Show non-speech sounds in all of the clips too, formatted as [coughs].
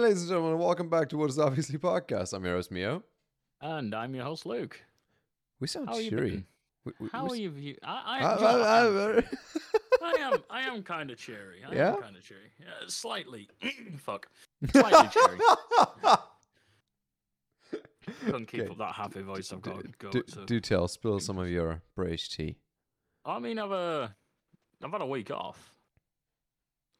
ladies and gentlemen, welcome back to What is Obviously Podcast. I'm your host, Mio. And I'm your host, Luke. We sound How cheery. We- we- How we are you? View- I, I, I- I- [laughs] I, am, [laughs] I- am. I am kind of cheery. I Yeah? am kind of cheery. Yeah, slightly. [clears throat] Fuck. Slightly cheery. Couldn't keep Okay. up that happy voice I've got. got do, so. do tell, spill some of your British tea. I mean, I've uh, I've had a week off.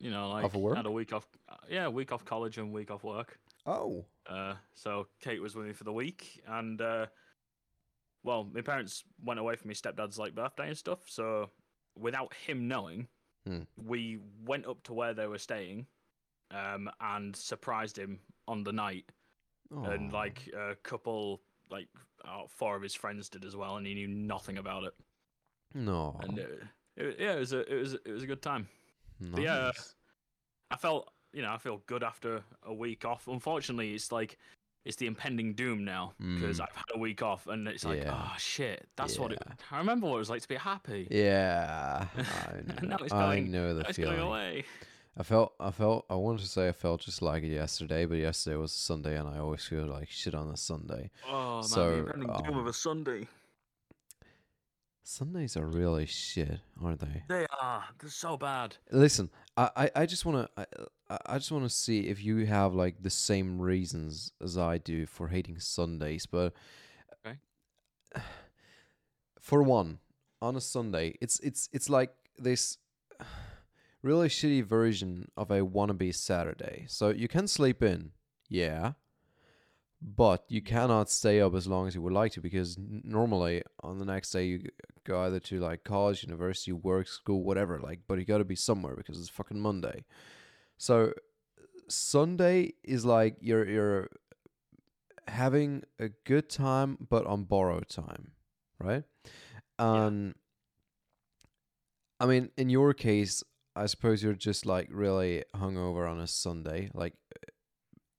You know, like Off of work? had a week off. uh, Yeah, a week off college and week off work. Oh. Uh, so Kate was with me for the week, and uh, well, my parents went away for my stepdad's like birthday and stuff. So without him knowing, Hmm. we went up to where they were staying, um, and surprised him on the night. And like a couple, like uh, four of his friends did as well, and he knew nothing about it. No. And it, it, yeah, it was a it was it was a good time. But yeah. I felt, you know, I feel good after a week off. Unfortunately, it's like it's the impending doom now because Mm. I've had a week off, and it's like, Yeah. oh shit, that's what it. I remember what it was like to be happy. Yeah. I [laughs] know, now it's I going- know the it's going away. I felt, I felt, I wanted to say I felt just like it yesterday, but yesterday was Sunday, and I always feel like shit on a Sunday. Oh man, So, the impending doom um, of a Sunday. Sundays are really shit, aren't they? They are. They're so bad. Listen, I, I, I just want to, I, I just want to see if you have like the same reasons as I do for hating Sundays. But Okay. [sighs] for one, on a Sunday, it's it's it's like this [sighs] really shitty version of a wannabe Saturday. So you can sleep in, yeah, but you cannot stay up as long as you would like to because normally on the next day you go either to like college, university, work, school, whatever. Like, but you got to be somewhere because it's fucking Monday. So Sunday is like you're you're having a good time, but on borrowed time, right? And I mean, in your case, I suppose you're just like really hungover on a Sunday. Like,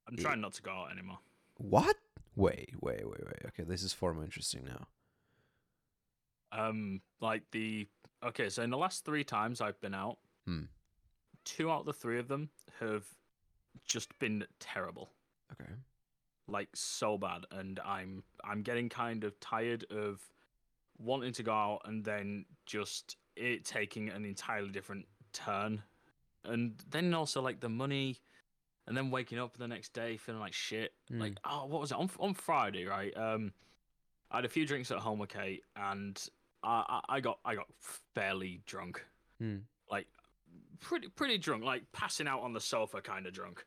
I'm eh, trying not to go out anymore. What? Wait, wait, wait, wait. Okay, this is far more interesting now. Um, like the okay, so in the last three times I've been out, Hmm. two out of the three of them have just been terrible. Okay. like so bad and i'm i'm getting kind of tired of wanting to go out and then just it taking an entirely different turn and then also like the money and then waking up the next day feeling like shit like oh what was it on, on friday right um i had a few drinks at home with kate and i i, I got i got fairly drunk Hmm. like pretty pretty drunk like passing out on the sofa kind of drunk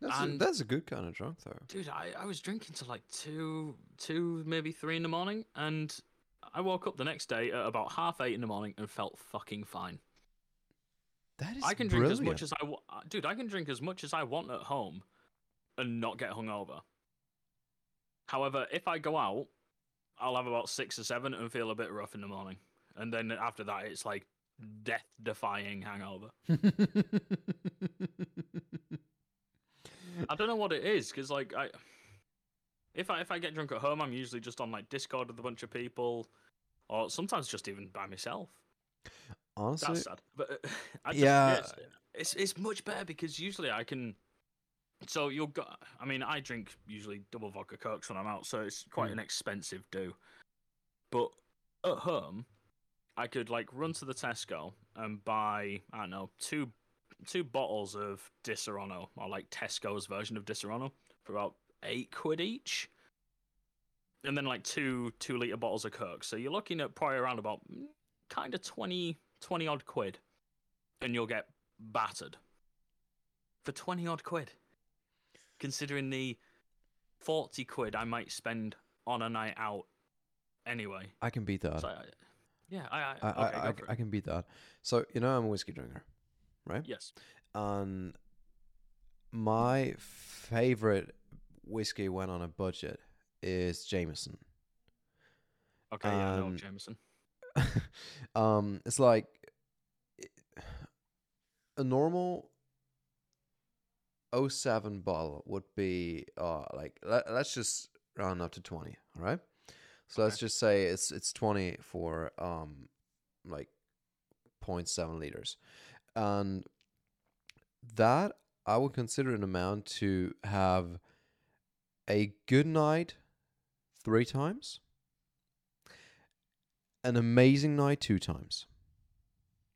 That's, a, that's a good kind of drunk, though. Dude, I, I was drinking till like two, two, maybe three in the morning, and I woke up the next day at about half eight in the morning and felt fucking fine. That is I can drink as much as I, wa- uh, dude. I can drink as much as I want at home, and not get hungover. However, if I go out, I'll have about six or seven and feel a bit rough in the morning, and then after that, it's like death-defying hangover. [laughs] I don't know what it is because like I, if I if I get drunk at home, I'm usually just on like Discord with a bunch of people, or sometimes just even by myself. Honestly, That's sad, but uh, [sighs] I just, Yeah. it's, it's it's much better because usually I can. So you'll go. I mean, I drink usually double vodka cokes when I'm out, so it's quite Mm. an expensive do. But at home, I could like run to the Tesco and buy I don't know two two bottles of Disaronno or like Tesco's version of Disaronno for about eight quid each, and then like two two liter bottles of Coke. So you're looking at probably around about kind of 20, 20 odd quid, and you'll get battered for twenty odd quid. Considering the forty quid I might spend on a night out anyway. I can beat that. So, I- yeah, I, I, I, okay, I, I, I can beat that. So you know I'm a whiskey drinker, right? Yes. And my favorite whiskey when on a budget is Jameson. Okay, yeah, I know Um, Jameson. [laughs] um, it's like a normal 07 bottle would be uh like let, let's just round up to 20 all right? So let's just say it's it's 20 for um like 0.7 liters. And that I would consider an amount to have a good night three times, an amazing night two times.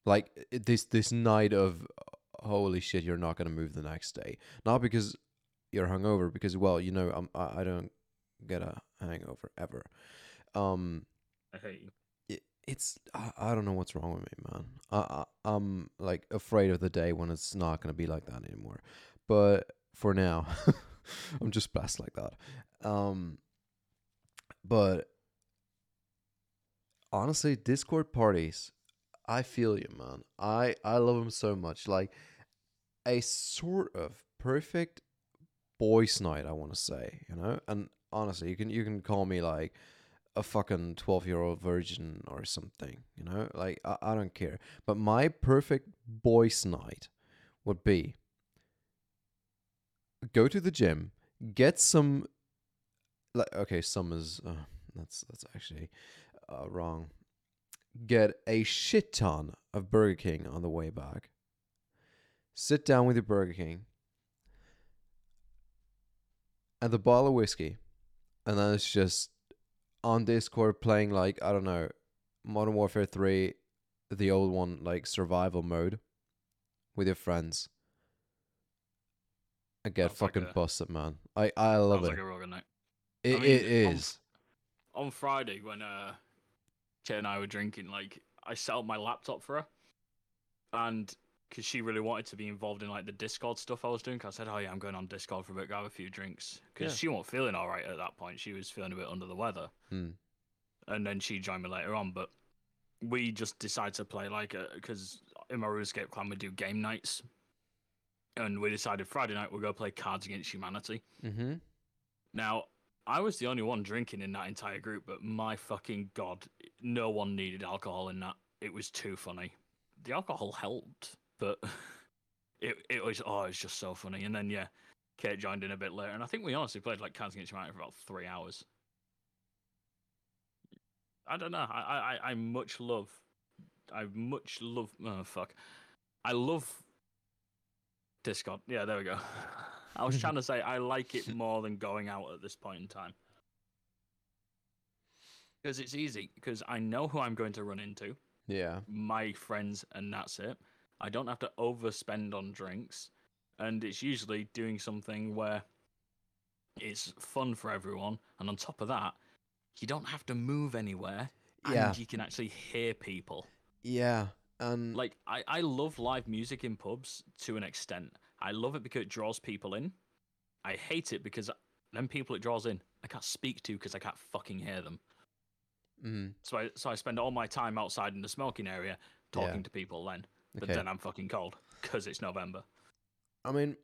Like this this night of holy shit, you're not gonna move the next day. Not because you're hungover, because well, you know, I'm, I I don't get a hangover ever. Um, I hate you. it, it's I, I don't know what's wrong with me, man. I, I I'm like afraid of the day when it's not gonna be like that anymore. But for now, [laughs] I'm just blessed like that. Um, but honestly, Discord parties, I feel you, man. I I love them so much. Like a sort of perfect boys' night, I want to say, you know. And honestly, you can you can call me like a fucking 12 year old virgin or something, you know? Like, I, I don't care. But my perfect boys' night would be go to the gym, get some. Like, okay, some is. Uh, that's, that's actually uh, wrong. Get a shit ton of Burger King on the way back. Sit down with your Burger King and the bottle of whiskey. And then it's just on Discord playing like I don't know, Modern Warfare Three, the old one like survival mode, with your friends. And get Sounds like fucking a- busted, man. I I love it. like a real good night. It, I mean, it on- On Friday, when uh, Kate and I were drinking, like I set up my laptop for her, and because she really wanted to be involved in like the Discord stuff I was doing, I said, "Oh yeah, I'm going on Discord for a bit, grab a few drinks," because Yeah. she wasn't feeling all right at that point. She was feeling a bit under the weather. Hmm. and then she joined me later on. But we just decided to play like because in my RuneScape clan we do game nights, and we decided Friday night we'll go play Cards Against Humanity. Mm-hmm. Now I was the only one drinking in that entire group, but my fucking god, no one needed alcohol in that. It was too funny. The alcohol helped, but [laughs] it it was oh it was just so funny. And then yeah. Kate joined in a bit later, and I think we honestly played like Cards Against Humanity for about three hours. I don't know. I I- I much love. I much love. Oh fuck. I love Discord. Yeah, there we go. [laughs] I was trying [laughs] to say I like it more than going out at this point in time. Because it's easy. Because I know who I'm going to run into, Yeah. my friends, and that's it. I don't have to overspend on drinks, and it's usually doing something where it's fun for everyone. And on top of that, you don't have to move anywhere, and Yeah. you can actually hear people. Yeah. And Like I, I love live music in pubs to an extent. I love it because it draws people in. I hate it because them people it draws in, I can't speak to because I can't fucking hear them. mm, So I so I spend all my time outside in the smoking area talking to people then. But okay. then I'm fucking cold because it's November. I mean,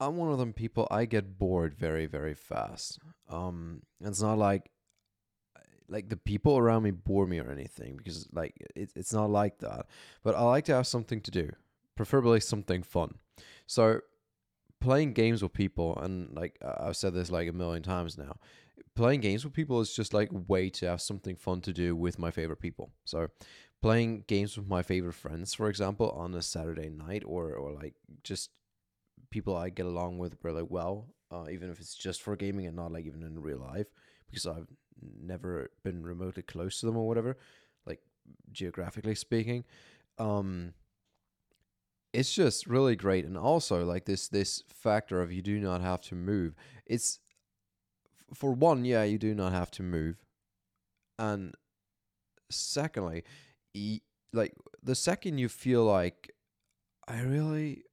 I'm one of them people. I get bored very, very fast. Um, it's not like like the people around me bore me or anything because like it, it's not like that. But I like to have something to do, preferably something fun. So playing games with people, and like I've said this like a million times now, playing games with people is just like way to have something fun to do with my favorite people. So playing games with my favorite friends, for example, on a Saturday night, or or like just people I get along with really well, uh, even if it's just for gaming and not like even in real life, because I've never been remotely close to them or whatever, like geographically speaking. Um, it's just really great, and also like this this factor of you do not have to move. It's for one, yeah, you do not have to move, and secondly, y- like the second you feel like I really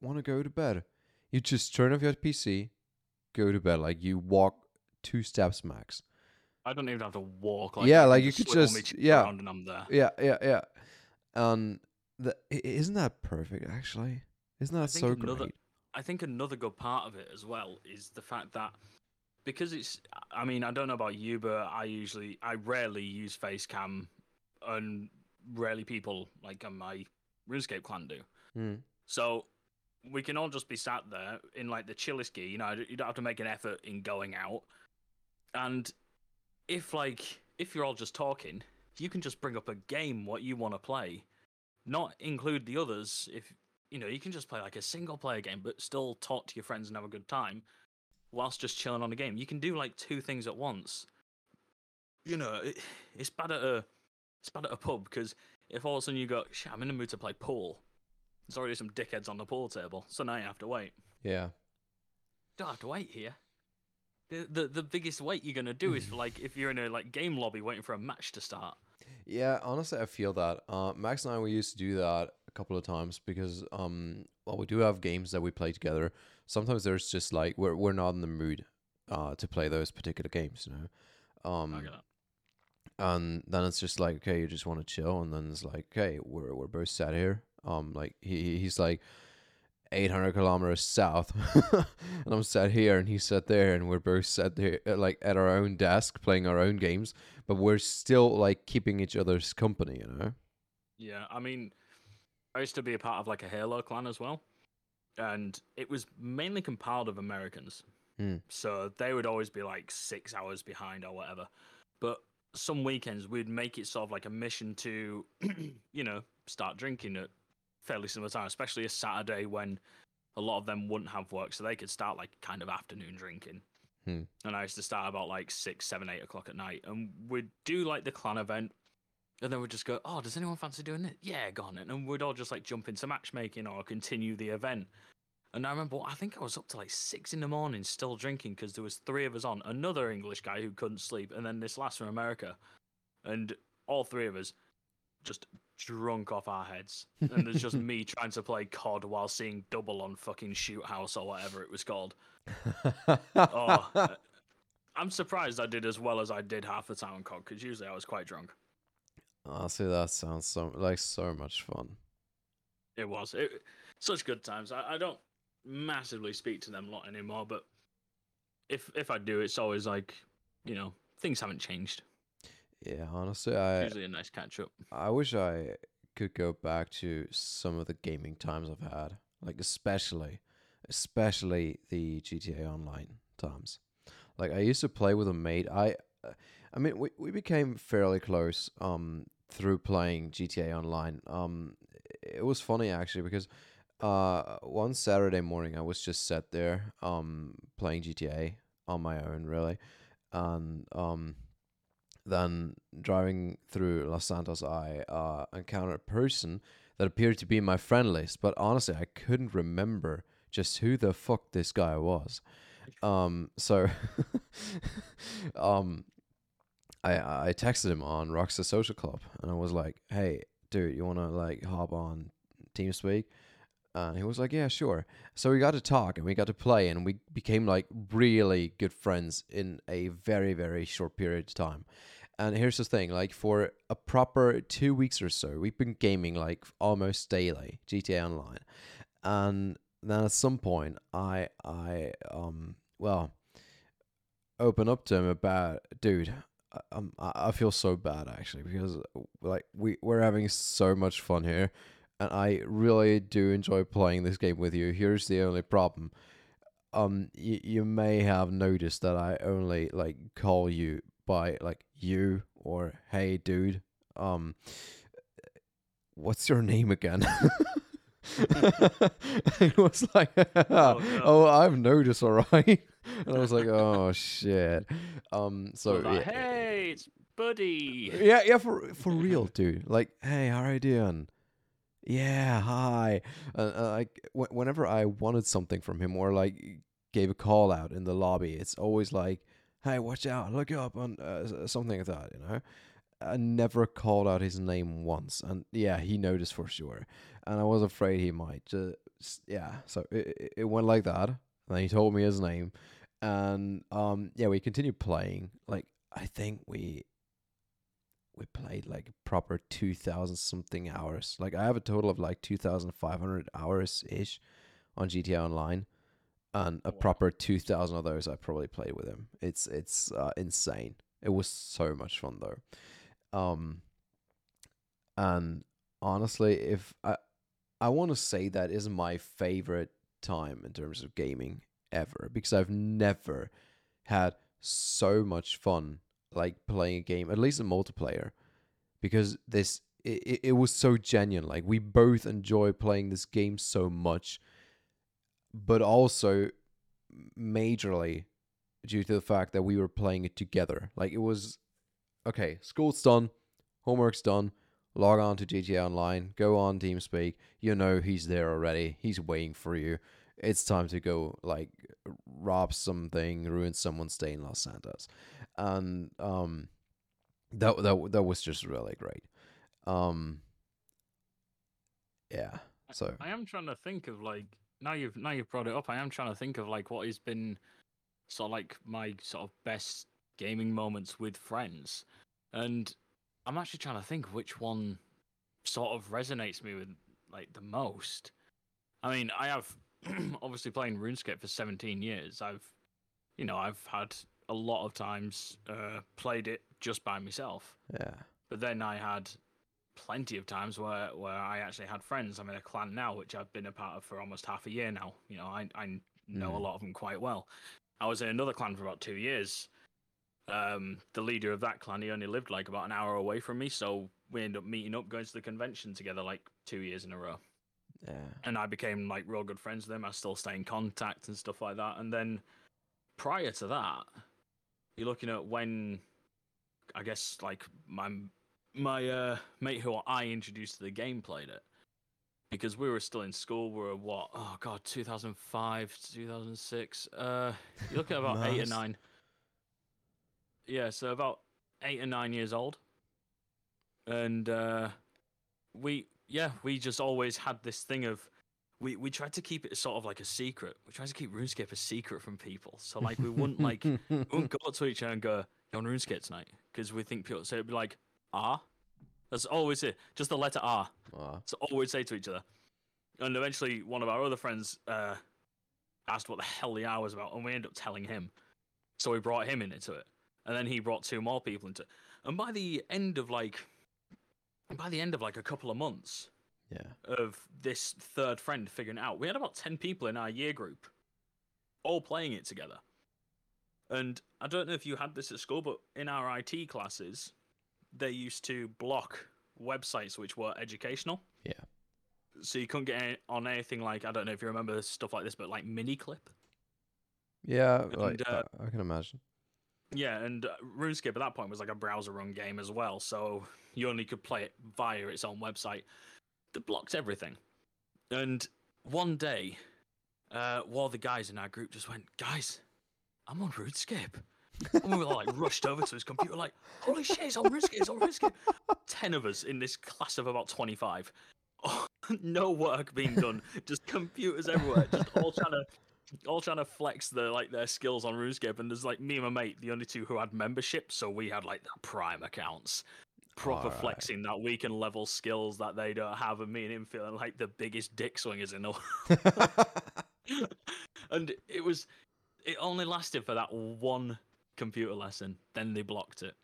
want to go to bed, you just turn off your PC, go to bed. Like you walk two steps max. I don't even have to walk. Yeah, like you could swing all my just- yeah. and I'm there. Yeah, yeah, yeah. And the isn't that perfect? Actually, isn't that so another- great? I think another good part of it as well is the fact that because it's I mean, I don't know about you, but I usually I rarely use Facecam and rarely people like on my RuneScape clan do. Mm. So we can all just be sat there in like the chillest gear, you know, you don't have to make an effort in going out. And if like if you're all just talking, you can just bring up a game what you want to play. Not include the others if you know, you can just play like a single player game, but still talk to your friends and have a good time, whilst just chilling on a game. You can do like two things at once. You know, it, it's bad at a it's bad at a pub because if all of a sudden you go, Shit, I'm in the mood to play pool. There's already some dickheads on the pool table, so now you have to wait. Yeah. Don't have to wait here. The the, the biggest wait you're gonna do is [laughs] like if you're in a like game lobby waiting for a match to start. Yeah, honestly, I feel that. Uh, Max and I, we used to do that a couple of times because, um, well, we do have games that we play together. Sometimes there's just like we're we're not in the mood, uh, to play those particular games, you know. Um, I get that. and then it's just like okay you just want to chill and then it's like okay we're we're both sat here um like he- he's like 800 kilometers south [laughs] and i'm sat here and he's sat there and we're both sat there uh, like at our own desk playing our own games but we're still like keeping each other's company you know Yeah, I mean, I used to be a part of like a Halo clan as well, and it was mainly compiled of Americans. Hmm. So they would always be like six hours behind or whatever. But some weekends we'd make it sort of like a mission to, [clears throat] you know, start drinking at fairly similar time, especially a Saturday when a lot of them wouldn't have work, so they could start like kind of afternoon drinking. Hmm. And I used to start about like six, seven, eight o'clock at night, and we'd do like the clan event, and then we'd just go, "Oh, does anyone fancy doing it? Yeah, go on it." And we'd all just like jump into matchmaking or continue the event. And I remember, I think I was up to like six in the morning still drinking because there was three of us on, another English guy who couldn't sleep, and then this last from America, and all three of us just drunk off our heads. [laughs] And there's just me trying to play COD while seeing double on fucking Shoot House or whatever it was called. [laughs] Oh, uh, I'm surprised I did as well as I did half the time on COD because usually I was quite drunk. honestly that sounds so like so much fun It was it, such good times. I, I don't massively speak to them a lot anymore, but if if I do, it's always like you know things haven't changed. Yeah honestly i Usually a nice catch up. I wish I could go back to some of the gaming times I've had, like especially, especially the GTA Online times. Like I used to play with a mate. I, uh, I mean, we we became fairly close um through playing GTA Online. Um, it was funny actually because uh one Saturday morning I was just sat there um playing GTA on my own really, and um then driving through Los Santos, I uh, encountered a person that appeared to be my friend list, but honestly, I couldn't remember just who the fuck this guy was. Um, so, [laughs] um, I I texted him on Rockstar Social Club, and I was like, "Hey, dude, you wanna like hop on TeamSpeak?" And he was like, "Yeah, sure." So we got to talk and we got to play, and we became like really good friends in a very very short period of time. And here's the thing: like for a proper two weeks or so, we've been gaming like almost daily GTA Online, and then at some point, I I um well open up to him about, dude. I- Um, I feel so bad actually because like we we're having so much fun here, and I really do enjoy playing this game with you. Here's the only problem. Um, you, you may have noticed that I only like call you by like you or hey dude. Um, what's your name again? [laughs] it was like, oh, [laughs] no. I've noticed, all right. [laughs] And I was like, oh shit. Um, so like, yeah, hey, it's Buddy. yeah, yeah, for for real, dude. Like, hey, how are you doing? Yeah, hi. Uh, uh, like, wh- whenever I wanted something from him or like gave a call out in the lobby, it's always like, hey, watch out, look up on uh, something like that. You know, I never called out his name once, and yeah, he noticed for sure. And I was afraid he might. Just yeah, so it it- it went like that. And then he told me his name, and um, yeah, we continued playing. Like, I think we we played like proper 2000 something hours. Like i have a total of like 2500 hours ish on gta online and a Wow. proper 2000 of those i probably played with him. It's it's uh, insane. It was so much fun though. Um and honestly if i i want to say that is my favorite time in terms of gaming ever because i've never had so much fun like playing a game, at least in multiplayer, because this it, it was so genuine. Like we both enjoy playing this game so much, but also majorly due to the fact that we were playing it together. Like it was okay, school's done, homework's done, log on to GTA Online, go on TeamSpeak, you know he's there already, he's waiting for you. It's time to go like rob something, ruin someone's day in Los Santos. And um that that that was just really great. Um yeah. So I am trying to think of like now you've now you've brought it up. I am trying to think of like what has been sort of like my sort of best gaming moments with friends, and I'm actually trying to think which one sort of resonates me with like the most. I mean, I have [clears throat] obviously playing RuneScape for 17 years. I've you know I've had a lot of times uh, played it just by myself. yeah. But then I had plenty of times where, where I actually had friends. I'm in a clan now, which I've been a part of for almost half a year now. You know, I, I know a Mm. lot of them quite well. I was in another clan for about two years. Um, the leader of that clan, he only lived like about an hour away from me, so we ended up meeting up, going to the convention together like two years in a row. Yeah. And I became like real good friends with them. I still stay in contact and stuff like that. And then prior to that, you're looking at when I guess like my my uh, mate who I introduced to the game played it because we were still in school. We were what? Oh god, 2005, 2006. Uh, you're looking at about eight or nine. Yeah, so about eight or nine years old, and uh, we yeah we just always had this thing of. We, we tried to keep it sort of like a secret. We tried to keep RuneScape a secret from people. So like we wouldn't [laughs] like we wouldn't go up to each other and go, "You on RuneScape tonight?" Because we think people. So it'd be like, "R." That's always it. Just the letter R. So all we'd say to each other. And eventually, one of our other friends uh, asked what the hell the R was about, and we ended up telling him. So we brought him into it, and then he brought two more people into it. And by the end of like, by the end of like a couple of months yeah. of this third friend figuring out, we had about ten people in our year group, all playing it together. And I don't know if you had this at school, but in our IT classes, they used to block websites which were educational. Yeah. So you couldn't get on anything like I don't know if you remember stuff like this, but like Miniclip. Yeah, like uh, I, I can imagine. Yeah, and uh, RuneScape at that point was like a browser run game as well, so you only could play it via its own website. That blocked everything. And one day, uh, one of the guys in our group just went, "Guys, I'm on RuneScape." and we were like rushed over to his computer, like, "Holy shit, it's on RuneScape! It's on RuneScape!" Ten of us in this class of about twenty-five. [laughs] no work being done, just computers everywhere, just all trying to all trying to flex their like their skills on RuneScape, and there's like me and my mate, the only two who had membership, so we had like the prime accounts, proper Alright. flexing that we can level skills that they don't have, and me and him feeling like the biggest dick swingers in the world. [laughs] and it was, it only lasted for that one computer lesson. Then they blocked it.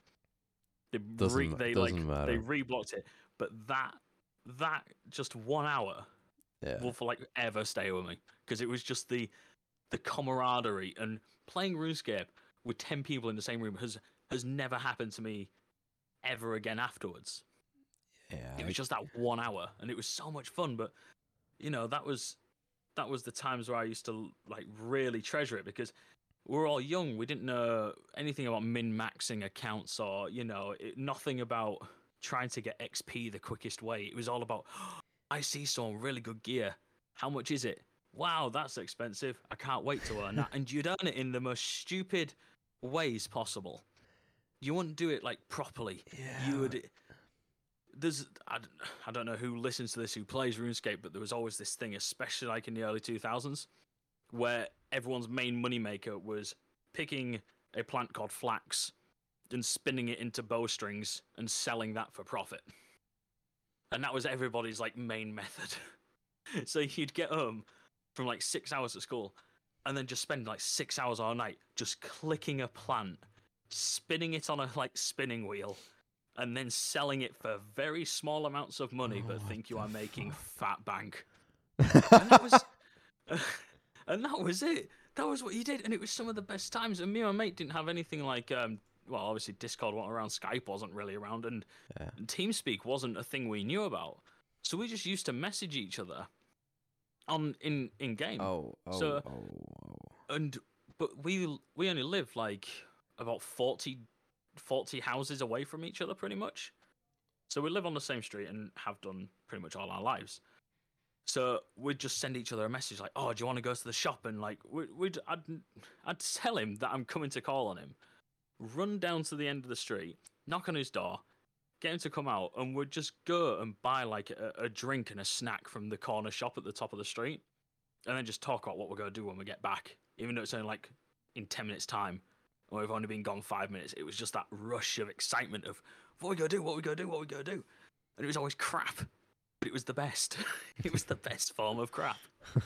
They Doesn't re, they doesn't like matter. they reblocked it, but that that just one hour yeah. will for like ever stay with me because it was just the the camaraderie and playing RuneScape with ten people in the same room has has never happened to me ever again afterwards. Yeah. It was just that one hour, and it was so much fun. But you know, that was that was the times where I used to like really treasure it because we were all young. We didn't know anything about min maxing accounts or you know it, nothing about trying to get XP the quickest way. It was all about [gasps] I see some really good gear. How much is it? Wow, that's expensive. I can't wait to earn that. [laughs] and you'd earn it in the most stupid ways possible. You wouldn't do it like properly yeah. you would there's I, I don't know who listens to this who plays RuneScape, but there was always this thing, especially like in the early 2000s, where everyone's main moneymaker was picking a plant called flax and spinning it into bowstrings and selling that for profit. And that was everybody's like main method. [laughs] so you'd get home from like six hours at school and then just spend like six hours all night just clicking a plant, spinning it on a like spinning wheel, and then selling it for very small amounts of money, Oh, but think you are making fuck? fat bank. [laughs] And that was, [laughs] and that was it. That was what you did, and it was some of the best times. And me and my mate didn't have anything like um, well, obviously Discord wasn't around, Skype wasn't really around, and Yeah. TeamSpeak wasn't a thing we knew about. So we just used to message each other on in in game. Oh, oh, So- oh, oh. and but we we only live like about 40, 40 houses away from each other pretty much. So we live on the same street and have done pretty much all our lives. So we'd just send each other a message like oh do you want to go to the shop? And like we- we'd I'd, I'd tell him that i'm coming to call on him. Run down to the end of the street knock on his door get him to come out and we'd just go and buy like a, a drink and a snack from the corner shop at the top of the street and then just talk about what we're going to do when we get back even though it's only like in 10 minutes time we've only been gone five minutes it was just that rush of excitement of what are we to do what are we to do what are we to do and it was always crap but it was the best [laughs] it was the best form of crap [laughs]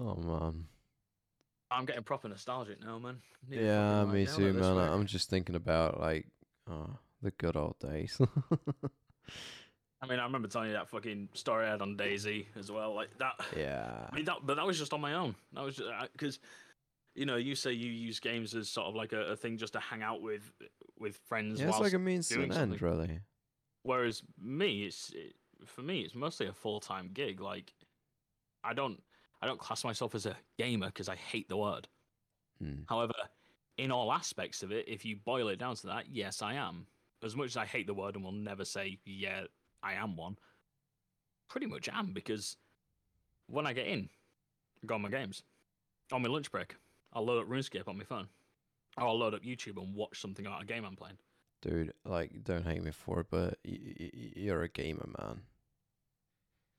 oh man. i'm getting proper nostalgic now man Need Yeah, me download too, man. I'm just thinking about like, oh, the good old days. [laughs] I mean i remember telling you that fucking story i had on daisy as well like that yeah. I mean, that, but that was just on my own. That was because, you know, you say you use games as sort of like a, a thing just to hang out with with friends. Yeah, it's like a means to an end, really. whereas me, it's it, for me, it's mostly a full time gig. Like, I don't I don't class myself as a gamer because I hate the word. Hmm. However, in all aspects of it, if you boil it down to that, yes, I am. As much as I hate the word and will never say, yeah, I am one, pretty much am because when I get in, I go on my games. On my lunch break, I'll load up RuneScape on my phone. Or I'll load up YouTube and watch something about a game I'm playing. Dude, like, don't hate me for it, but y- y- you're a gamer, man.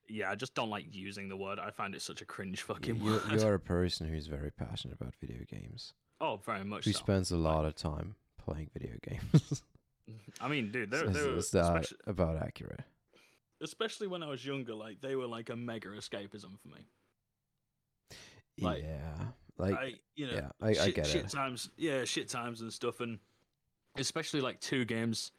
Yeah, I just don't like using the word. I find it such a cringe fucking You, word. you are a [laughs] person who's very passionate about video games. oh, very much Who so. spends a lot of time playing video games. [laughs] I mean, dude, they're, they're is that about accurate? especially when I was younger, like they were like a mega escapism for me. Like, yeah. Like, I, you know, yeah, I, I shit, get shit it. times, yeah, shit times and stuff, and especially like two games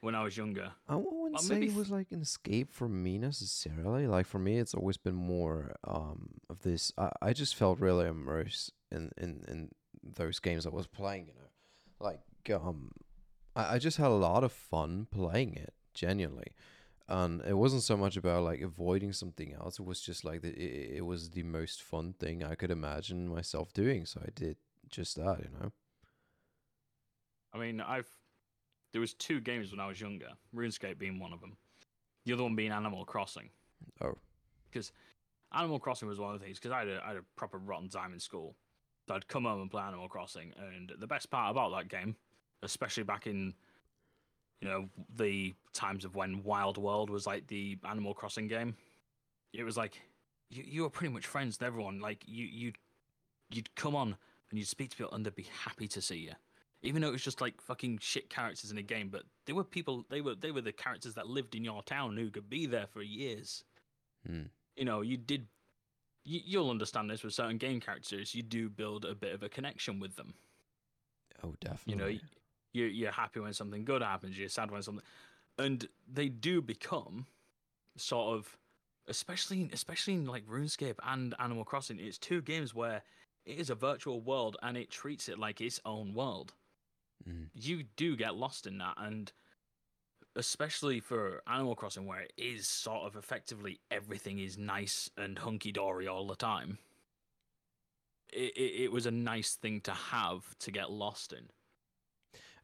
when I was younger. I wouldn't say maybe it was like an escape from me necessarily. Like for me, it's always been more um of this. I, I just felt really immersed in, in in those games I was playing. You know, like um, I, I just had a lot of fun playing it genuinely, and it wasn't so much about like avoiding something else. It was just like the, it, it was the most fun thing I could imagine myself doing. So I did just that. You know. I mean, I've there was two games when I was younger, RuneScape being one of them. The other one being Animal Crossing. Oh. Because Animal Crossing was one of the things because I had a, I had a proper rotten time in school. So I'd come home and play Animal Crossing, and the best part about that game, especially back in, you know, the times of when Wild World was like the Animal Crossing game, it was like you you were pretty much friends with everyone. Like you you'd you'd come on and you'd speak to people, and they'd be happy to see you even though it was just like fucking shit characters in a game, but they were people. They were they were the characters that lived in your town who could be there for years. Hmm. You know, you did. You, you'll understand this with certain game characters. You do build a bit of a connection with them. Oh, definitely. You know, y- you you're happy when something good happens. You're sad when something, and they do become sort of, especially especially in like RuneScape and Animal Crossing. It's two games where it is a virtual world and it treats it like its own world Mm. you do get lost in that and especially for animal crossing where it is sort of effectively everything is nice and hunky-dory all the time it, it, it was a nice thing to have to get lost in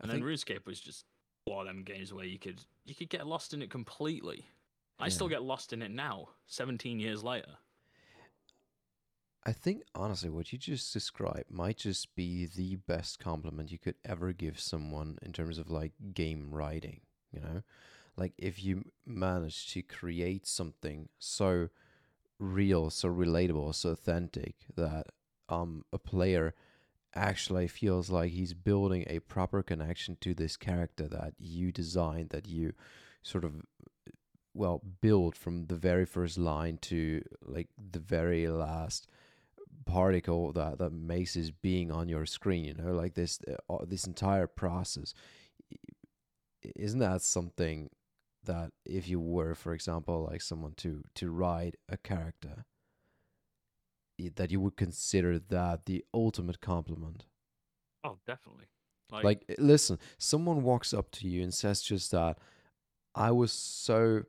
And then think- runescape was just one of them games where you could you could get lost in it completely. I still get lost in it now 17 years later. I think honestly, what you just described might just be the best compliment you could ever give someone in terms of like game writing. You know, like if you manage to create something so real, so relatable, so authentic that um a player actually feels like he's building a proper connection to this character that you designed, that you sort of well build from the very first line to like the very last particle that that makes his being on your screen you know? Like this uh, this entire process. Isn't that something that if you were for example like someone to to write a character that you would consider that the ultimate compliment oh definitely Like, Like, eh, listen, someone walks up to you and says just that. I was so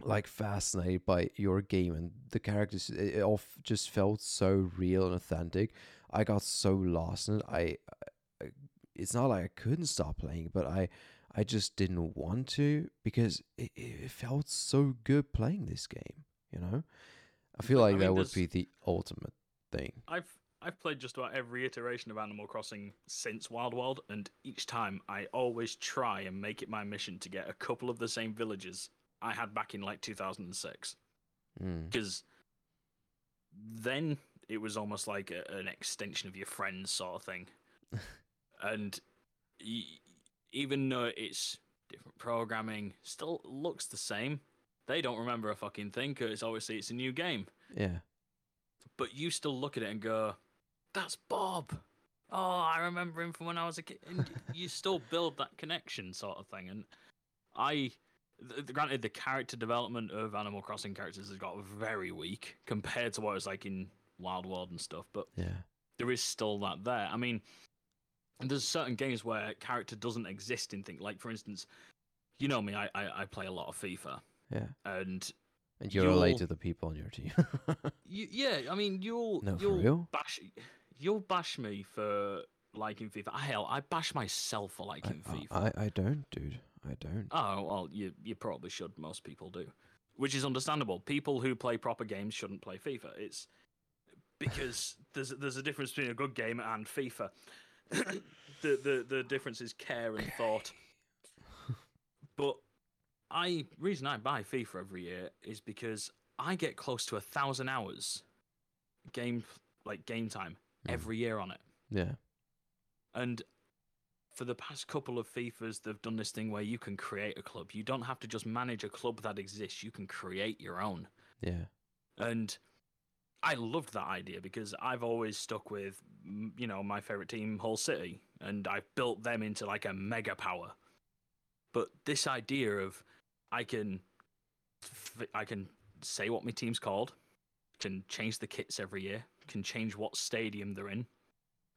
like fascinated by your game and the characters. It, it all just felt so real and authentic. I got so lost in it. I, I, it's not like I couldn't stop playing, but I, I just didn't want to because it, it felt so good playing this game. You know, I feel But, I like that would be the ultimate thing. I've I've played just about every iteration of Animal Crossing since Wild World, and each time I always try and make it my mission to get a couple of the same villages I had back in like 2006, Mm. because then it was almost like a, an extension of your friends sort of thing, [laughs] and y- even though it's different programming, still looks the same. They don't remember a fucking thing because obviously it's a new game Yeah. but you still look at it and go, "That's Bob." Oh, I remember him from when I was a kid. And [laughs] you still build that connection, sort of thing. And I, th- granted, the character development of Animal Crossing characters has got very weak compared to what it was like in Wild World and stuff. But Yeah. there is still that there. I mean, there's certain games where character doesn't exist in things. Like, for instance, you know me, I, I, I play a lot of FIFA, Yeah. and And you're related You'll- to the people on your team. [laughs] You, yeah, I mean, you'll No, you'll bash you'll bash me for liking FIFA. Hell, I bash myself for I, liking FIFA. I, I don't, dude. I don't. oh well, you you probably should. Most people do, which is understandable. People who play proper games shouldn't play FIFA. It's because [laughs] there's there's a difference between a good game and FIFA. [coughs] the the the difference is care and thought. [laughs] But I reason I buy FIFA every year is because I get close to a thousand hours game like game time Mm. every year on it. Yeah. And for the past couple of FIFAs, they've done this thing where you can create a club. You don't have to just manage a club that exists. You can create your own. Yeah. And I loved that idea because I've always stuck with, you know, my favorite team, Hull City, and I've built them into like a mega power. But this idea of I can, I can say what my team's called, can change the kits every year, can change what stadium they're in.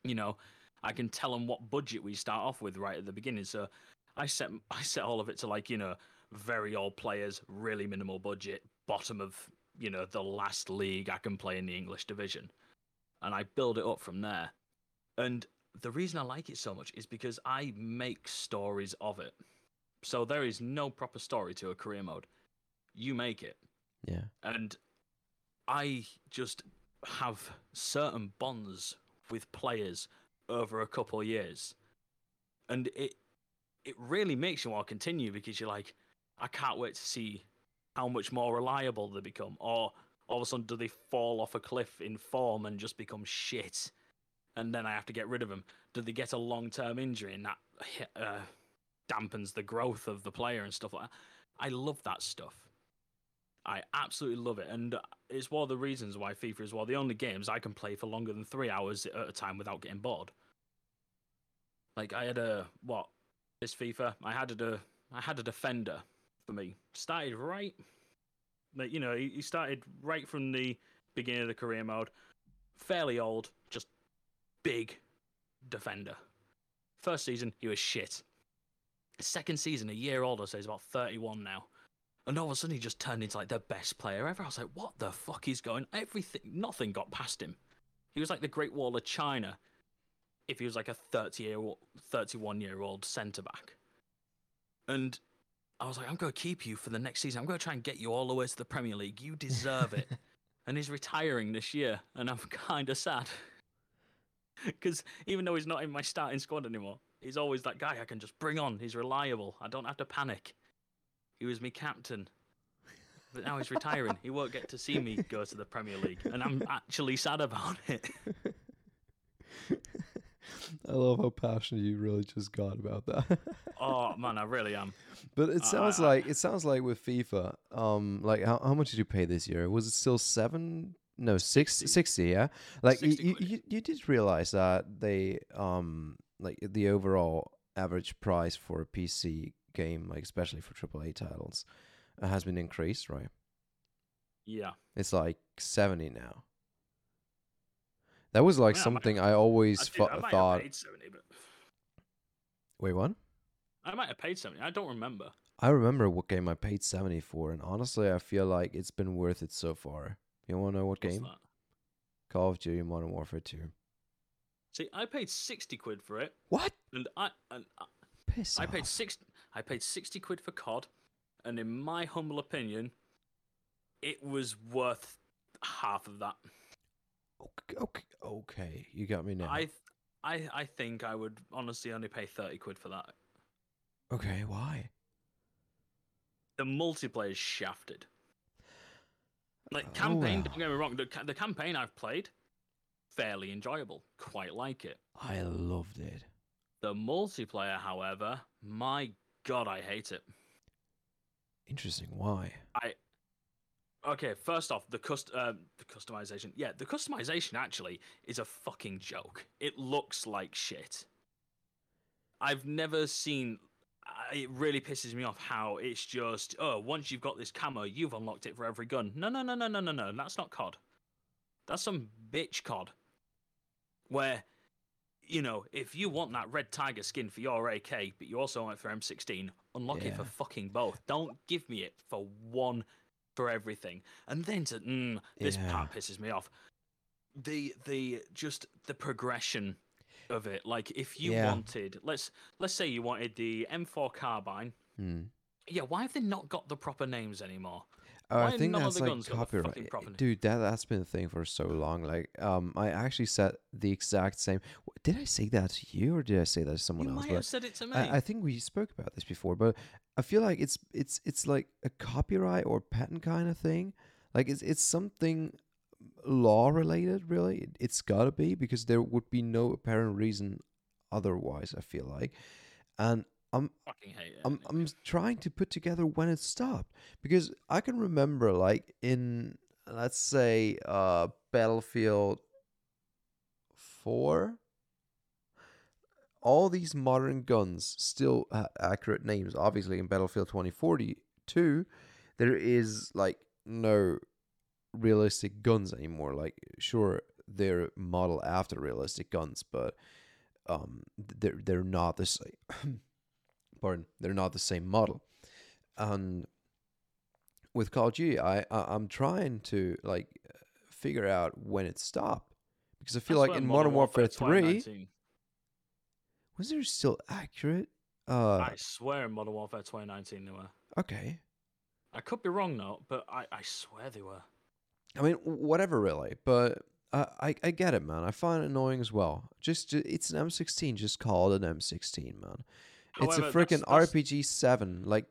You know, I can tell them what budget we start off with right at the beginning. So I set [laughs] I set all of it to like you know very old players, really minimal budget, bottom of you know the last league I can play in the English division, and I build it up from there. And the reason I like it so much is because I make stories of it. So there is no proper story to a career mode. You make it Yeah. and I just have certain bonds with players over a couple of years, and it it really makes you want to continue because you're like, I can't wait to see how much more reliable they become, or all of a sudden do they fall off a cliff in form and just become shit, and then I have to get rid of them? Do they get a long term injury and that uh, dampens the growth of the player and stuff like that? I love that stuff. I absolutely love it, and it's one of the reasons why FIFA is one of the only games I can play for longer than three hours at a time without getting bored. Like I had a what this FIFA, I had a I had a defender for me. Started right, like you know, he, he started right from the beginning of the career mode. Fairly old, just big defender. First season, he was shit. Second season, a year older, so he's about 31 now. And all of a sudden, he just turned into like the best player ever. I was like, what the fuck is going? Everything, nothing got past him. He was like the Great Wall of China. If he was like a 30 year, 31 year old centre back. And I was like, I'm going to keep you for the next season. I'm going to try and get you all the way to the Premier League. You deserve it. [laughs] and he's retiring this year, and I'm [laughs] kind of sad. Because even though he's not in my starting squad anymore, he's always that guy I can just bring on. He's reliable. I don't have to panic. He was me captain. But now he's retiring. He won't get to see me go to the Premier League. And I'm actually sad about it. [laughs] I love how passionate you really just got about that. [laughs] Oh, man, I really am. but it sounds I- like it sounds like with FIFA, um, like how, how much did you pay this year? Was it still seven? No, six, 60. 60, yeah. Like you, 60 you, quid. you, you did realize that they, um, like the overall average price for a PC game, like especially for AAA titles, uh, has been increased, right? Yeah. It's like seventy now. That was like I might- something I always I, fu- I thought. have paid 70, but Wait, what? I might have paid seventy. I don't remember. I remember what game I paid seventy for, and honestly, I feel like it's been worth it so far. You want to know what What's game? that? Call of Duty Modern Warfare Two. See, I paid sixty quid for it, What? and I and I, Piss I off. paid six. I paid sixty quid for COD, and in my humble opinion, it was worth half of that. Okay, okay, okay, you got me now. I, I, I think I would honestly only pay thirty quid for that. Okay, why? The multiplayer is shafted. Like Oh, campaign, well. don't get me wrong. The, the campaign I've played, fairly enjoyable. Quite like it. I loved it. The multiplayer, however, my god, I hate it. Interesting. Why? I okay. First off, the cust uh, the customization. Yeah, the customization actually is a fucking joke. It looks like shit. I've never seen. It really pisses me off how it's just oh once you've got this camo you've unlocked it for every gun. No no no no no no no. That's not COD. That's some bitch COD. Where, you know, if you want that red tiger skin for your AK, but you also want it for M16, unlock it for fucking both. Don't give me it for one for everything. And then to mm, this part pisses me off. The the just the progression of it. Like if you Yeah. wanted, let's let's say you wanted the M4 carbine. Hmm. Yeah, why have they not got the proper names anymore? Why I think that's like guns got the fucking copyright, dude. That that's been a thing for so long. Like, um, I actually said the exact same. Did I say that to you or did I say that to someone you else? might But have said it to me. I, I think we spoke about this before, but I feel like it's it's it's like a copyright or patent kind of thing. Like it's it's something law related, really. It, it's gotta be because there would be no apparent reason otherwise. I feel like, and I'm fucking hate it. I'm. I'm trying to put together when it stopped because I can remember like in let's say uh Battlefield 4 all these modern guns still had accurate names obviously in Battlefield 2042 there is like no realistic guns anymore like sure they're model after realistic guns but um they're they're not the same [clears throat] pardon, they're not the same model. And with Call of Duty, I, I I'm trying to like figure out when it stopped because I feel I like in Modern Warfare Three was there still accurate. Uh, I swear in Modern Warfare 2019 they were. okay. I could be wrong though, but I, I swear they were. I mean, whatever, really. But uh, I I get it, man. I find it annoying as well. Just, it's an M16. Just call it an M16, man. It's a freaking RPG seven. Like,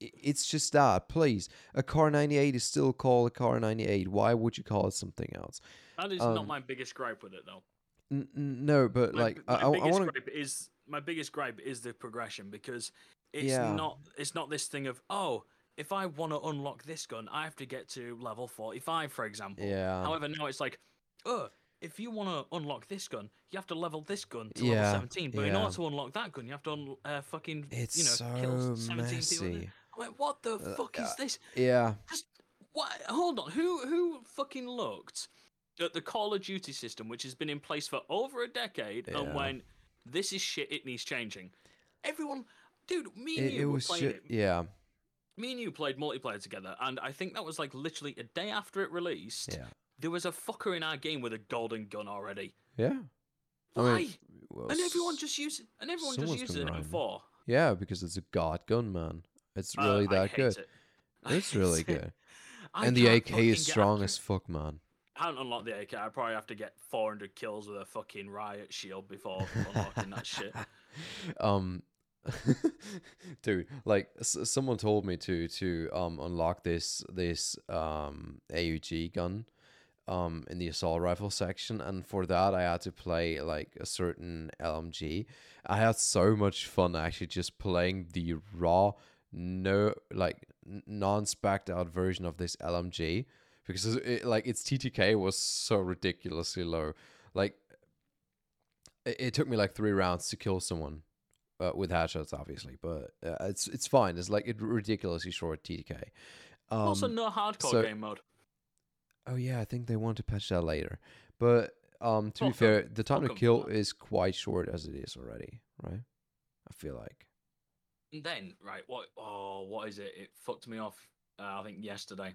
it's just that. Please, a Kar ninety eight is still called a Kar ninety eight. Why would you call it something else? That is um, not my biggest gripe with it though. N- no, but My, like, my I, I, biggest want to. gripe is my biggest gripe is the progression because it's Yeah. not it's not this thing of oh if I want to unlock this gun I have to get to level 45 for example. Yeah. However, now it's like, oh, if you want to unlock this gun, you have to level this gun to Yeah, level 17. But in yeah. order to unlock that gun, you have to un- uh, fucking, It's you know, so kill 17 people. in it. messy. I'm like, what the Uh, fuck is uh, this? Yeah. Just what? Hold on. Who who fucking looked at the Call of Duty system, which has been in place for over a decade, Yeah. and went, "This is shit. It needs changing." Everyone, dude, me and It, you it were was playing just it. yeah, Me and you played multiplayer together, and I think that was like literally a day after it released. yeah, There was a fucker in our game with a golden gun already. yeah. I Why? mean, well, and everyone just uses and everyone just someone's uses been an grinding. M4. yeah, because it's a god gun, man. It's Uh, really I that good. it. I It's really it. good. [laughs] I and the AK is strong as fuck, man. I haven't unlocked the AK. I probably have to get 400 kills with a fucking riot shield before unlocking that shit. [laughs] um [laughs] dude like s- someone told me to to um unlock this this um AUG gun um in the assault rifle section and for that I had to play like a certain LMG I had so much fun actually just playing the raw no like n- non-specced out version of this LMG because it, like its TTK was so ridiculously low like it, it took me like three rounds to kill someone uh, with headshots, obviously, but uh, it's it's fine. It's like a ridiculously short TTK. Um, also, no hardcore so- game mode. Oh yeah, I think they want to patch that later. But um, to be fair, the time to kill is quite short as it is already, right? I feel like. And then, right, what? Oh, what is it? It fucked me off. Uh, I think yesterday.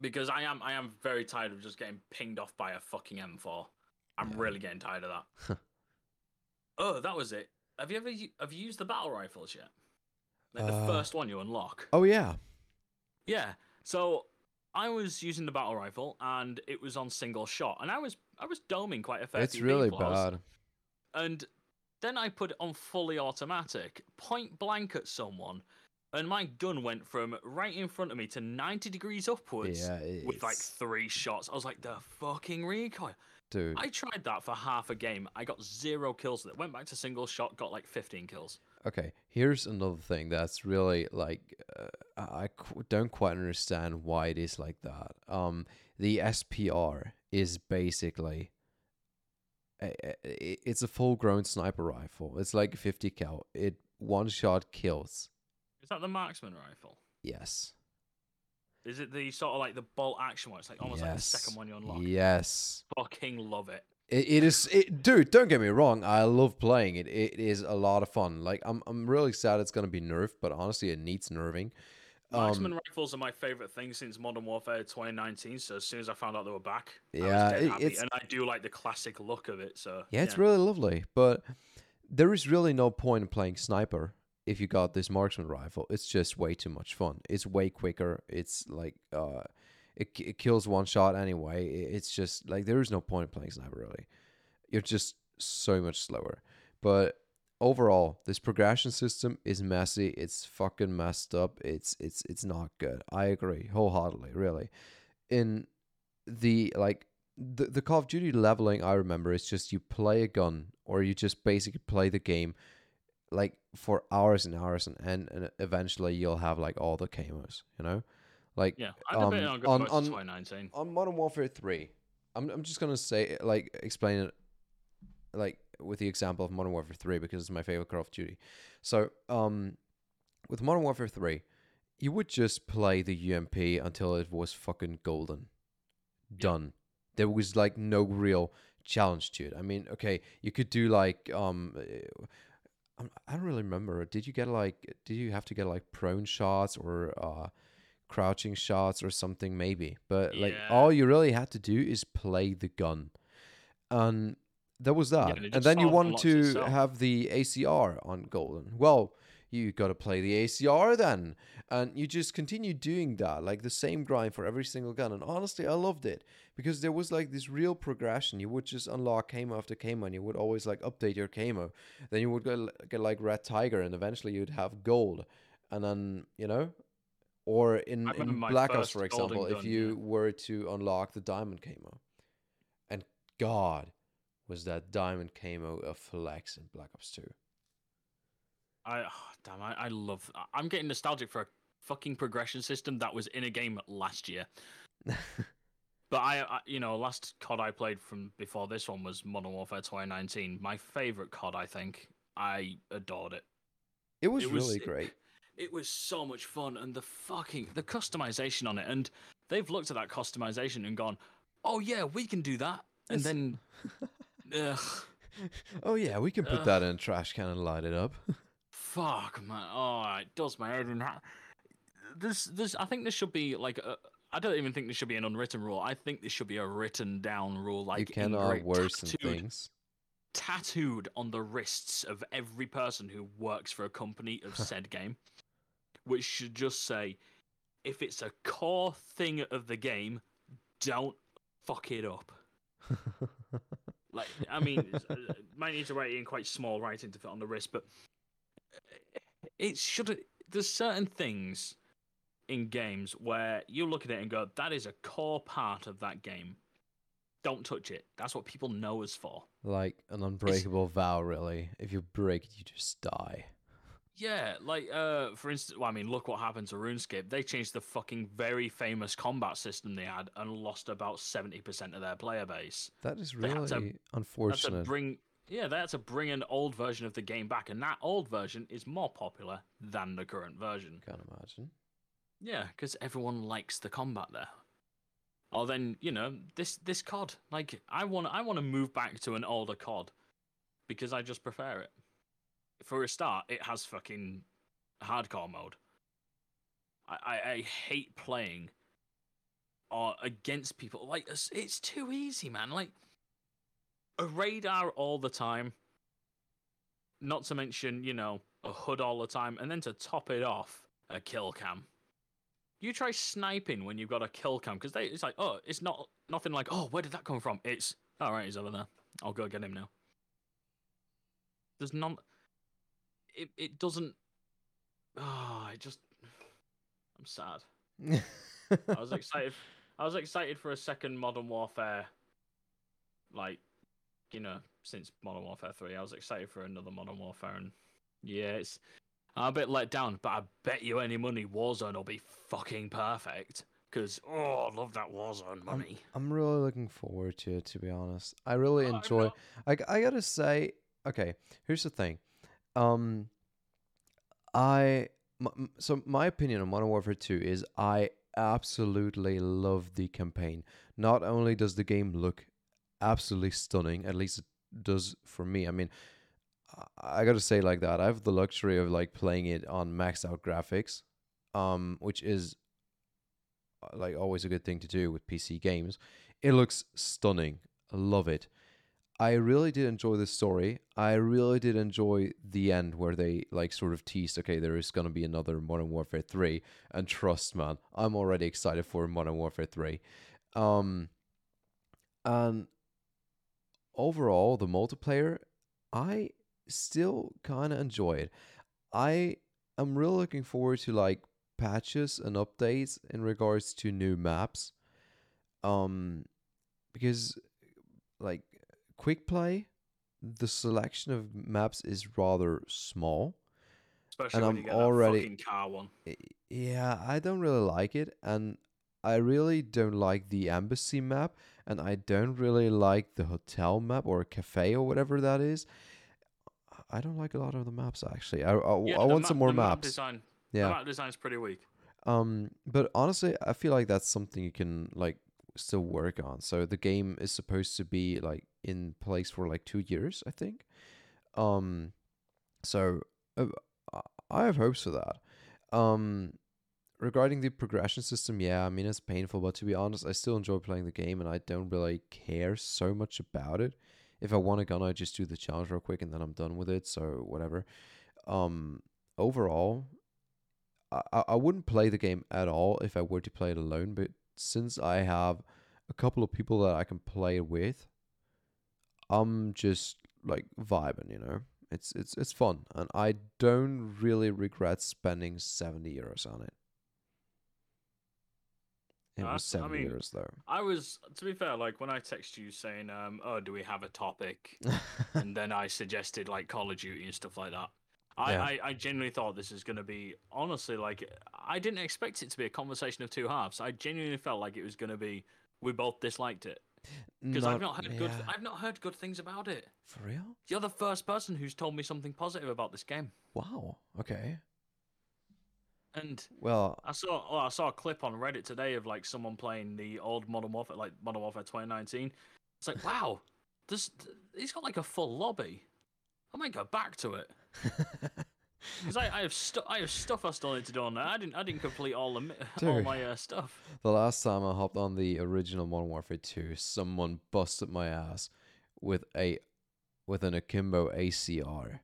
Because I am, I am very tired of just getting pinged off by a fucking M4. I'm Yeah. really getting tired of that. oh, that was it. Have you ever have you used the battle rifles yet? Like the Uh, first one you unlock. Oh yeah. Yeah. So I was using the battle rifle and it was on single shot, and I was I was doming quite a fair It's few really people. I was- bad. and then I put it on fully automatic, point blank at someone, and my gun went from right in front of me to 90 degrees upwards Yeah, with like three shots. I was like, the fucking recoil. dude. I tried that for half a game. I got zero kills with it. Went back to single shot, got like 15 kills. Okay, here's another thing that's really like uh, I qu- don't quite understand why it is like that. Um, the SPR is basically a, a- it's a full-grown sniper rifle. It's like 50 cal. It one shot kills. Is that the marksman rifle? Yes. Is it the sort of like the bolt action one? It's like almost like the yes. second one you unlock. Yes. Fucking love it. It, it is it, dude don't get me wrong i love playing it it is a lot of fun like i'm, I'm really sad it's going to be nerfed but honestly it needs nerfing Marksman um, rifles are my favorite thing since Modern Warfare 2019. So as soon as I found out they were back, I Yeah, was it- happy. it's- and I do like the classic look of it. So yeah it's really lovely but there is really no point in playing sniper if you got this marksman rifle it's just way too much fun it's way quicker it's like uh it, it kills one shot anyway. It's just like there is no point in playing sniper really. You're just so much slower. But overall this progression system is messy. It's fucking messed up. It's it's it's not good. I agree wholeheartedly really. In the like the, the call of duty leveling i remember is just you play a gun or you just basically play the game like for hours and hours and and, and eventually you'll have like all the camos you know like yeah. I um, on, on- on- 2019. on Modern Warfare 3, I'm I'm just gonna say like explain it like with the example of Modern Warfare 3 because it's my favorite Call of Duty. So um with Modern Warfare 3, you would just play the UMP until it was fucking golden. Done. There was like no real challenge to it. I mean, okay, you could do like um I don't really remember. Did you get like did you have to get like prone shots or uh crouching shots or something maybe. But like all you really had to do is play the gun. And that was that. and and then you wanted to itself. have the acr on golden. Well you got to play the acr then. And you just continue doing that like the same grind for every single gun. And honestly i loved it because there was like this real progression. You would just unlock camo after camo and you would always like update your camo then you would get, get like red tiger and eventually you'd have gold. And then you know or in, in black ops for example if gun, you yeah. were to unlock the diamond camo and god was that diamond camo a flex in black ops 2 I oh, damn, I, I love. I'm getting nostalgic for a fucking progression system that was in a game last year. [laughs] But I, I, you know, last COD I played from before this one was Modern Warfare 2019. My favorite COD, I think. I adored it. it was It was- really great It was so much fun, and the fucking the customization on it, and they've looked at that customization and gone, "Oh yeah, we can do that," and then, [laughs] ugh, oh yeah we can put that in a trash can and light it up [laughs] fuck man, oh, it does my head in. This, this, I think this should be like a. I don't even think this should be an unwritten rule. I think this should be a written down rule, like you cannot worsen tattooed, things tattooed on the wrists of every person who works for a company of [laughs] said game, which should just say, if it's a core thing of the game, don't fuck it up. [laughs] Like, I mean, it's- uh, might need to write it in quite small writing to fit on the wrist, but it should. There's certain things in games where you look at it and go, "That is a core part of that game." Don't touch it. That's what people know us for. like an unbreakable vow really if you break it you just die Yeah, like uh, for instance, well, I mean, look what happened to RuneScape. They changed the fucking very famous combat system they had and lost about seventy percent of their player base. that is They had to- really to unfortunate bring, yeah, they had to bring an old version of the game back, and that old version is more popular than the current version. can't imagine Yeah, because everyone likes the combat there. Or then you know this this COD. Like I want I want to move back to an older COD because I just prefer it. For a start, it has fucking hardcore mode. I, I, I hate playing or against people. Like it's, it's too easy, man. Like a radar all the time. Not to mention, you know, a HUD all the time, and then to top it off, a kill cam. You try sniping when you've got a kill cam because it's like, oh, it's not nothing like, oh, where did that come from? It's all right, he's over there. I'll go get him now. There's none. It it doesn't. Ah, oh, I just. I'm sad. I was excited. I was excited for a second Modern Warfare. Like, you know, since Modern Warfare Three, I was excited for another Modern Warfare, and yeah, it's I'm a bit let down. But I bet you any money Warzone will be fucking perfect. Cause oh, I love that Warzone money. I'm, I'm really looking forward to it. To be honest, I really enjoy. I I gotta say, okay. Here's the thing. Um, I m- so my opinion on Modern Warfare Two is I absolutely love the campaign. Not only does the game look absolutely stunning, at least it does for me. I mean, I- I gotta say like that. I have the luxury of like playing it on maxed out graphics, um, which is uh, like always a good thing to do with PC games. It looks stunning. I love it. I really did enjoy this story. I really did enjoy the end where they like sort of teased, okay, there is gonna be another Modern Warfare 3. And trust man, I'm already excited for Modern Warfare 3. Um and overall the multiplayer, I still kinda enjoy it. I am really looking forward to like patches and updates in regards to new maps. Um because like quick play, the selection of maps is rather small. Especially and when I'm you get already- car one. Yeah, I don't really like it, and I really don't like the embassy map, and I don't really like the hotel map or cafe or whatever that is. I don't like a lot of the maps actually. I I, Yeah, I want map- some more the map maps. design. yeah. The map design's pretty weak. Um, but honestly, I feel like that's something you can like still work on. So the game is supposed to be like in place for like two years, I think. Um, so uh, I- have hopes for that. Um, regarding the progression system, yeah, I mean it's painful, but to be honest, I still enjoy playing the game, and I don't really care so much about it. If I want a gun, I just do the challenge real quick, and then I'm done with it. So whatever. Um, overall, I I wouldn't play the game at all if I were to play it alone, but since I have a couple of people that I can play with, I'm just like vibing, you know. It's it's it's fun, and I don't really regret spending seventy euros on it. It was I seventy mean, euros though. I was, to be fair, like when I text you saying, um, "Oh, do we have a topic?" [laughs] and then I suggested like Call of Duty and stuff like that. I, Yeah. I, I genuinely thought this is going to be honestly like I didn't expect it to be a conversation of two halves. I genuinely felt like it was going to be we both disliked it because I've not heard good. I've not heard good things about it. for real. You're the first person who's told me something positive about this game, Wow. Okay. and Well, I saw oh, I saw a clip on Reddit today of like someone playing the old Modern Warfare, like Modern Warfare 2019. It's like, [laughs] wow, this he's got like a full lobby. I might go back to it because I, I have stu- I have stuff I still need to do on there. I didn't I didn't complete all the [laughs] all my uh, stuff. The last time I hopped on the original Modern Warfare 2, someone busted my ass with a with an akimbo ACR.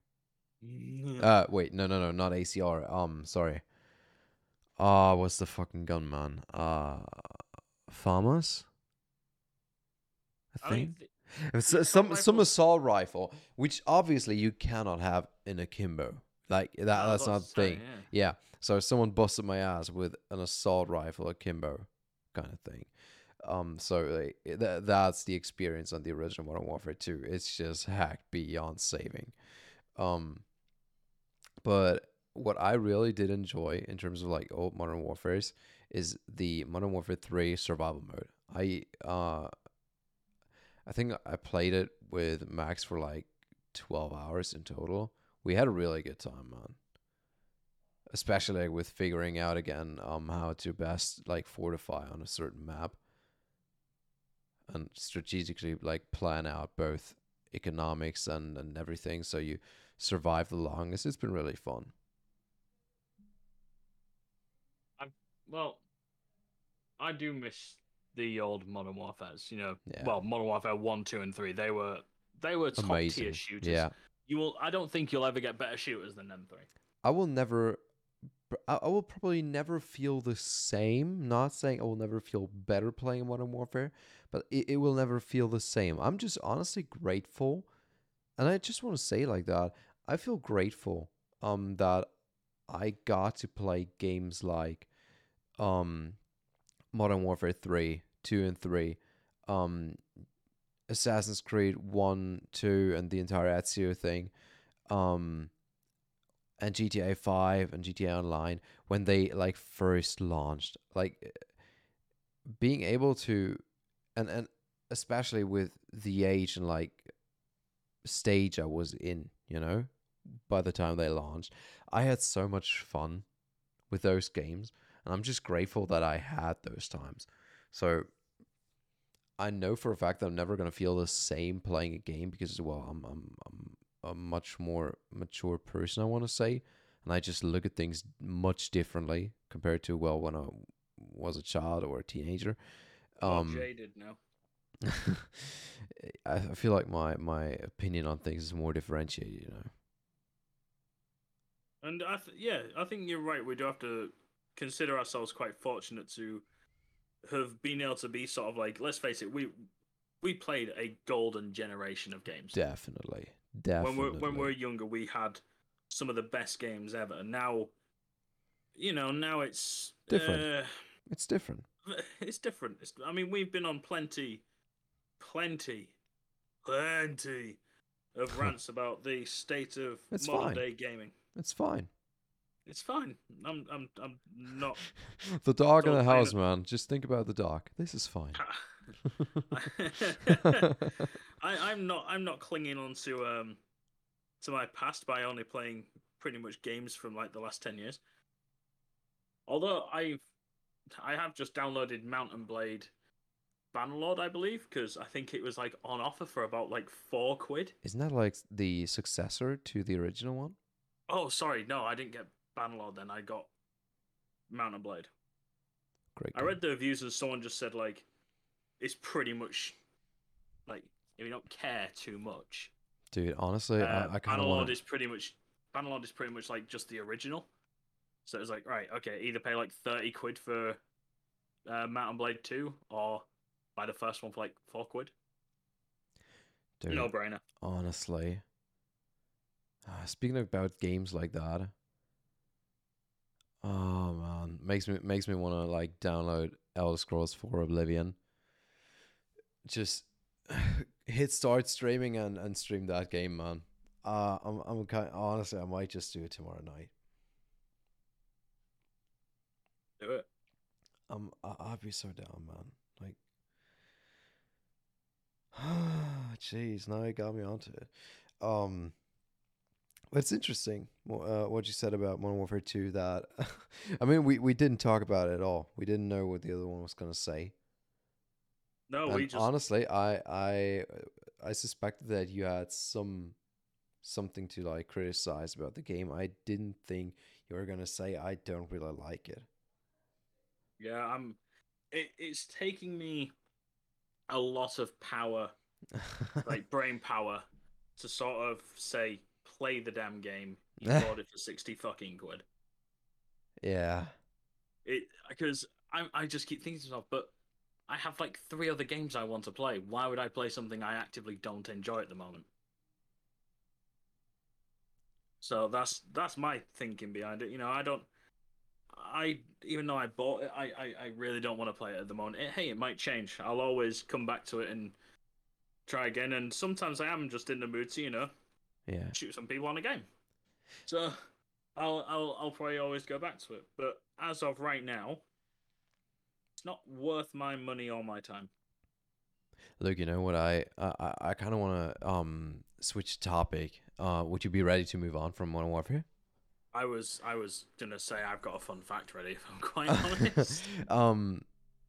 Uh wait, no no no, not ACR. Um sorry. Ah, what's the fucking gun, man? Uh FAMAS? I I mean, think. th- Some some assault rifle, which obviously you cannot have in akimbo. Like that that's not the thing. yeah. Yeah. So someone busted my ass with an assault rifle akimbo kind of thing. Um so like, th- that's the experience on the original Modern Warfare 2. It's just hacked beyond saving. Um but what I really did enjoy in terms of like old Modern Warfare's is the Modern Warfare 3 survival mode. I uh I think I played it with Max for like 12 hours in total. We had a really good time, man. Especially with figuring out again um how to best like fortify on a certain map and strategically like plan out both economics and and everything so you survive the longest. It's been really fun. Well, I do miss the old Modern Warfare's. You know, Yeah. well, Modern Warfare one, two, and three. They were they were top Amazing. tier shooters. Yeah. You will. I don't think you'll ever get better shooters than them three. I will never. I will probably never feel the same. Not saying I will never feel better playing Modern Warfare, but it, it will never feel the same. I'm just honestly grateful, and I just want to say like that. I feel grateful um that I got to play games like um Modern Warfare 3, 2 and 3, um Assassin's Creed 1, 2 and the entire Ezio thing. Um and GTA 5 and GTA Online when they like first launched like being able to and and especially with the age and like stage I was in, you know, by the time they launched, I had so much fun with those games and I'm just grateful that I had those times. So I know for a fact that I'm never going to feel the same playing a game because well, I'm I'm I'm a much more mature person, I want to say, and I just look at things much differently compared to well when I was a child or a teenager. Oh, Um, jaded now. [laughs] I I feel like my my opinion on things is more differentiated. You know. And I th- yeah, I think you're right. We do have to consider ourselves quite fortunate to have been able to be sort of like, let's face it, we we played a golden generation of games. Definitely, definitely. when we're when we're younger, we had some of the best games ever. Now, you know, now it's Different. Uh, it's different. [laughs] it's different. It's, I mean, we've been on plenty, plenty, plenty of [laughs] rants about the state of It's modern fine. day gaming. It's fine. It's fine. I'm I'm I'm not. [laughs] The dog in the house, it. man. Just think about the dog. This is fine. [laughs] I, I'm not. I'm not clinging on to um to my past by only playing pretty much games from like the last ten years. Although I've I have just downloaded Mount & Blade Bannerlord, I believe, because I think it was like on offer for about like four quid. Isn't that like the successor to the original one? Oh, sorry, no, I didn't get Bannerlord. Then I got Mount & Blade. Great. I read the reviews and someone just said like it's pretty much like if you don't care too much. Dude, honestly, Uh, I, I kind of Bannerlord want. is pretty much Bannerlord is pretty much like just the original. So it was like right, okay, either pay like thirty quid for uh, Mount & Blade Two or buy the first one for like four quid. Dude, No brainer. honestly. Uh, speaking about games like that, oh man, makes me makes me want to like download Elder Scrolls 4 Oblivion. Just [sighs] hit start streaming and and stream that game, man. Uh, I'm I'm kind honestly, I might just do it tomorrow night. Do it. Um, I, I'd be so down, man. Like, [sighs] jeez, now you got me onto it. Um, it's interesting uh, what you said about Modern Warfare Two. That, [laughs] I mean, we we didn't talk about it at all. We didn't know what the other one was gonna say. No, and we just honestly, I I I suspected that you had some something to like criticize about the game. I didn't think you were gonna say I don't really like it. yeah, I'm. It, it's taking me a lot of power, [laughs] like brain power, to sort of say play the damn game. You [laughs] bought it for sixty fucking quid. yeah. It because I I just keep thinking to myself, but I have like three other games I want to play. Why would I play something I actively don't enjoy at the moment? So that's that's my thinking behind it. You know, I don't. I even though I bought it, I I, I really don't want to play it at the moment. It, hey, it might change. I'll always come back to it and try again. And sometimes I am just in the mood to you know Yeah. shoot some people on a game. So I'll I'll I'll probably always go back to it. But as of right now, it's not worth my money or my time. Look, you know what? I I, I- kind of want to um switch topic. Uh, would you be ready to move on from Modern Warfare? I was I was gonna say I've got a fun fact ready if I'm quite honest. [laughs] um,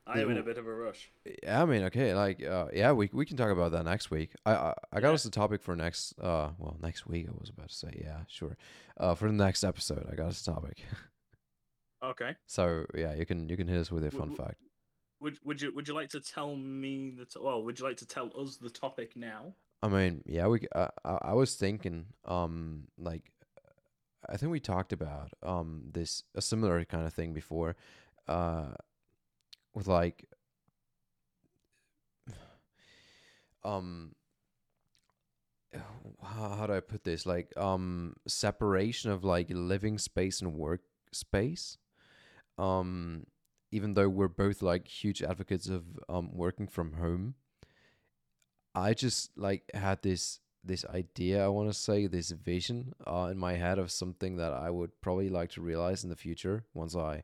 I am in a bit of a rush. Yeah, I mean, okay, like, uh, yeah, we we can talk about that next week. I I, I got Yeah. us a topic for next, uh, well, next week. I was about to say, yeah, sure. Uh, for the next episode, I got us a topic. [laughs] Okay. so yeah, you can you can hit us with a fun fact. Would would you would you like to tell me the t- well? Would you like to tell us the topic now? I mean, yeah, we. Uh, I, I was thinking, um, like, I think we talked about um this a similar kind of thing before, uh, with like, um, how, how do I put this? Like, um, separation of like living space and work space. Um, even though we're both like huge advocates of um working from home. I just like had this this idea I want to say this vision uh, in my head of something that I would probably like to realize in the future once I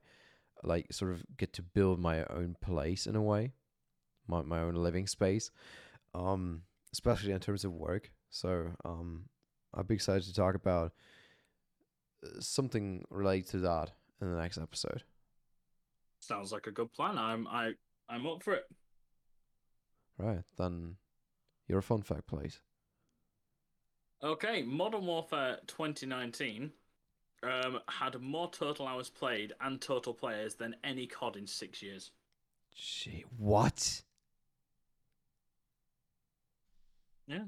like sort of get to build my own place in a way my my own living space um especially in terms of work so um I'd be excited to talk about uh, something related to that in the next episode Sounds like a good plan. I'm I I'm up for it. right then your fun fact please Okay, Modern Warfare 2019 um, had more total hours played and total players than any COD in six years. Gee, what Yeah.